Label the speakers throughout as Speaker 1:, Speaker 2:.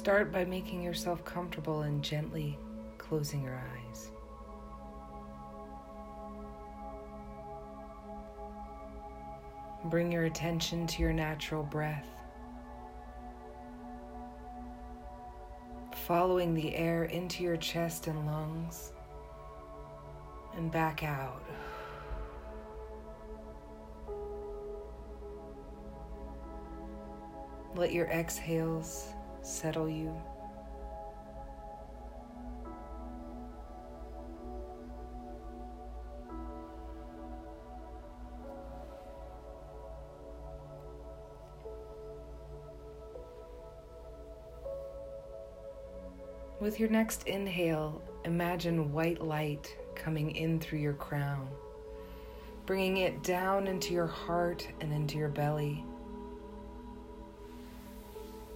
Speaker 1: Start by making yourself comfortable and gently closing your eyes. Bring your attention to your natural breath, following the air into your chest and lungs and back out. Let your exhales settle you. With your next inhale, imagine white light coming in through your crown, bringing it down into your heart and into your belly.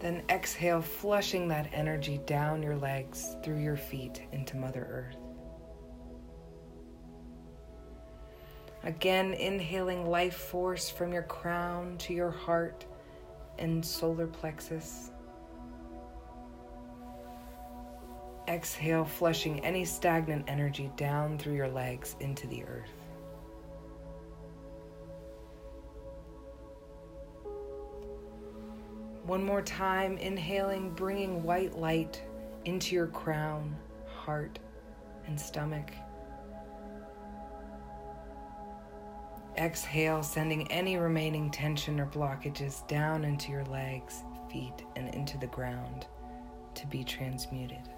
Speaker 1: Then exhale, flushing that energy down your legs, through your feet into Mother Earth. Again, inhaling life force from your crown to your heart and solar plexus. Exhale, flushing any stagnant energy down through your legs into the earth. One more time, inhaling, bringing white light into your crown, heart, and stomach. Exhale, sending any remaining tension or blockages down into your legs, feet, and into the ground to be transmuted.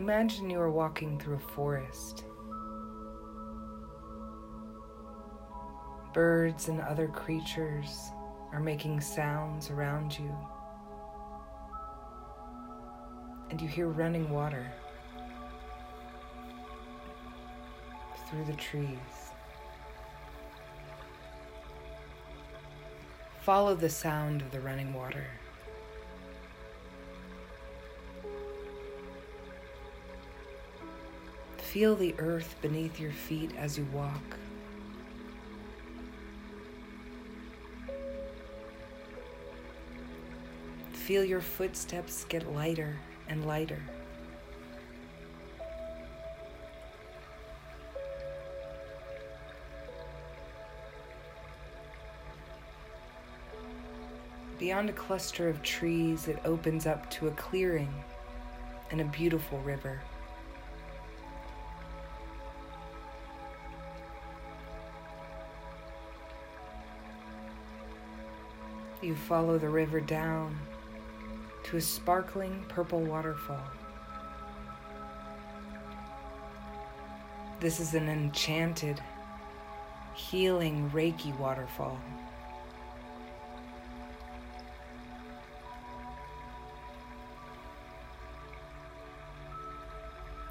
Speaker 1: Imagine you are walking through a forest. Birds and other creatures are making sounds around you. And you hear running water through the trees. Follow the sound of the running water. Feel the earth beneath your feet as you walk. Feel your footsteps get lighter and lighter. Beyond a cluster of trees, it opens up to a clearing and a beautiful river. You follow the river down to a sparkling purple waterfall. This is an enchanted, healing Reiki waterfall.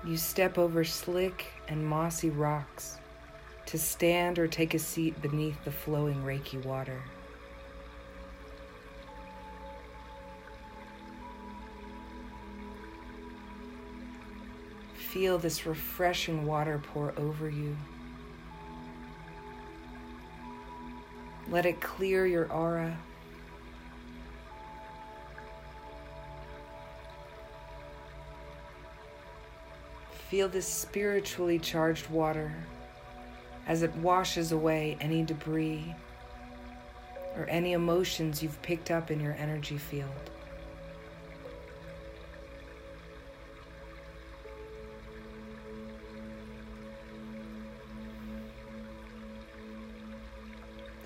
Speaker 1: You step over slick and mossy rocks to stand or take a seat beneath the flowing Reiki water. Feel this refreshing water pour over you. Let it clear your aura. Feel this spiritually charged water as it washes away any debris or any emotions you've picked up in your energy field.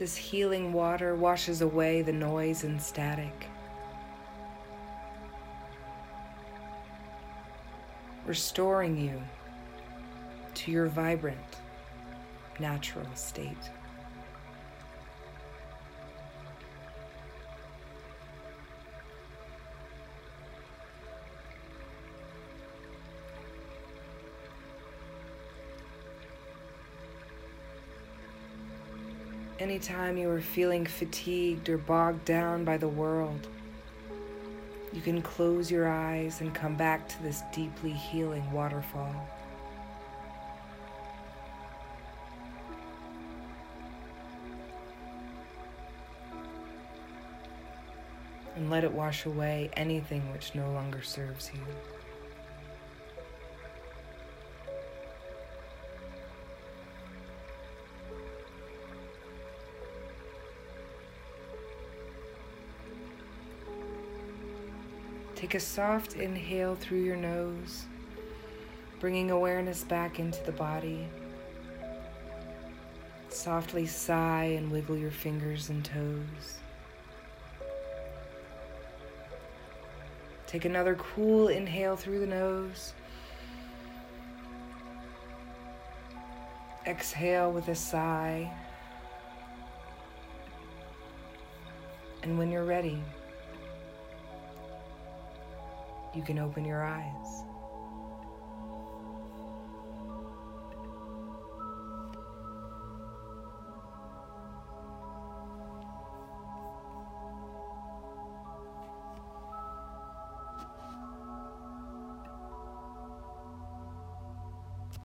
Speaker 1: This healing water washes away the noise and static. Restoring you to your vibrant, natural state. Anytime you are feeling fatigued or bogged down by the world, You can close your eyes and come back to this deeply healing waterfall. And let it wash away anything which no longer serves you. Take a soft inhale through your nose, bringing awareness back into the body. Softly sigh and wiggle your fingers and toes. Take another cool inhale through the nose. Exhale with a sigh. And when you're ready, you can open your eyes.